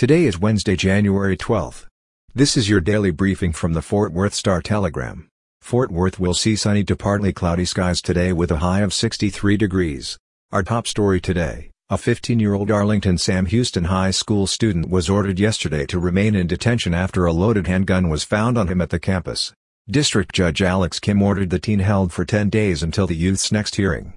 Today is Wednesday, January 12th. This is your daily briefing from the Fort Worth Star Telegram. Fort Worth will see sunny to partly cloudy skies today with a high of 63 degrees. Our top story today, a 15-year-old Arlington Sam Houston High School student was ordered yesterday to remain in detention after a loaded handgun was found on him at the campus. District Judge Alex Kim ordered the teen held for 10 days until the youth's next hearing.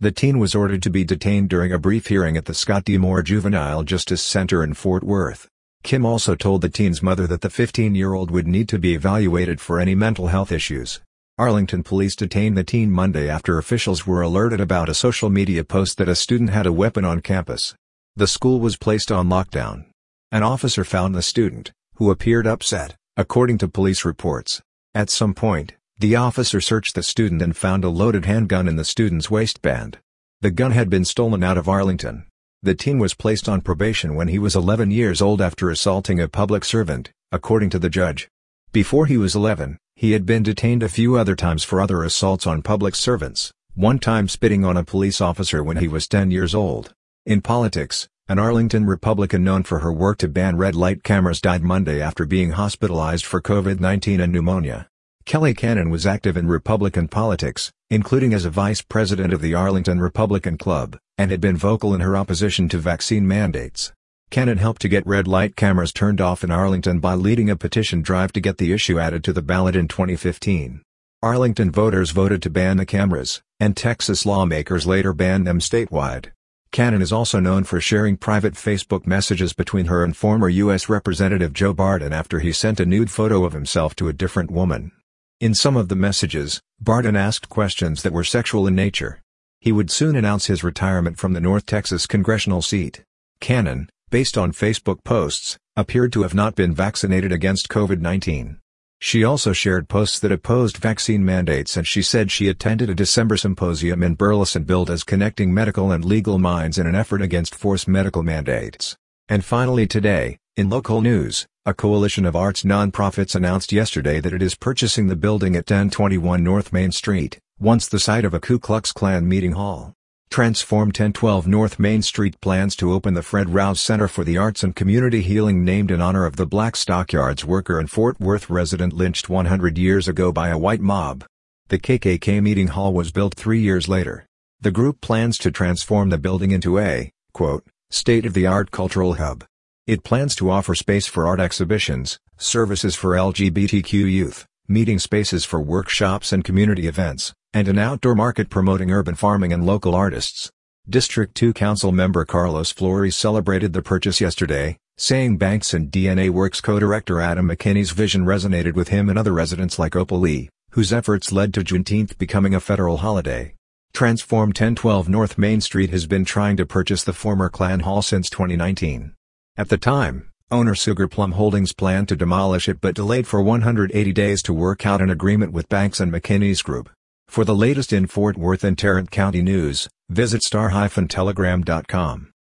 The teen was ordered to be detained during a brief hearing at the Scott D. Moore Juvenile Justice Center in Fort Worth. Kim also told the teen's mother that the 15-year-old would need to be evaluated for any mental health issues. Arlington police detained the teen Monday after officials were alerted about a social media post that a student had a weapon on campus. The school was placed on lockdown. An officer found the student, who appeared upset, according to police reports. At some point, the officer searched the student and found a loaded handgun in the student's waistband. The gun had been stolen out of Arlington. The teen was placed on probation when he was 11 years old after assaulting a public servant, according to the judge. Before he was 11, he had been detained a few other times for other assaults on public servants, one time spitting on a police officer when he was 10 years old. In politics, an Arlington Republican known for her work to ban red light cameras died Monday after being hospitalized for COVID-19 and pneumonia. Kelly Canon was active in Republican politics, including as a vice president of the Arlington Republican Club, and had been vocal in her opposition to vaccine mandates. Canon helped to get red light cameras turned off in Arlington by leading a petition drive to get the issue added to the ballot in 2015. Arlington voters voted to ban the cameras, and Texas lawmakers later banned them statewide. Canon is also known for sharing private Facebook messages between her and former U.S. Representative Joe Barton after he sent a nude photo of himself to a different woman. In some of the messages, Barton asked questions that were sexual in nature. He would soon announce his retirement from the North Texas congressional seat. Canon, based on Facebook posts, appeared to have not been vaccinated against COVID-19. She also shared posts that opposed vaccine mandates and she said she attended a December symposium in Burleson billed as connecting medical and legal minds in an effort against forced medical mandates. And finally today, in local news, a coalition of arts nonprofits announced yesterday that it is purchasing the building at 1021 North Main Street, once the site of a Ku Klux Klan meeting hall. Transform 1012 North Main Street plans to open the Fred Rouse Center for the Arts and Community Healing named in honor of the black stockyards worker and Fort Worth resident lynched 100 years ago by a white mob. The KKK meeting hall was built three years later. The group plans to transform the building into a, quote, state-of-the-art cultural hub. It plans to offer space for art exhibitions, services for LGBTQ youth, meeting spaces for workshops and community events, and an outdoor market promoting urban farming and local artists. District 2 Council member Carlos Flores celebrated the purchase yesterday, saying Banks and DNA Works co-director Adam McKinney's vision resonated with him and other residents like Opal Lee, whose efforts led to Juneteenth becoming a federal holiday. Transform 1012 North Main Street has been trying to purchase the former Klan Hall since 2019. At the time, owner Sugar Plum Holdings planned to demolish it but delayed for 180 days to work out an agreement with Banks and McKinney's group. For the latest in Fort Worth and Tarrant County news, visit star-telegram.com.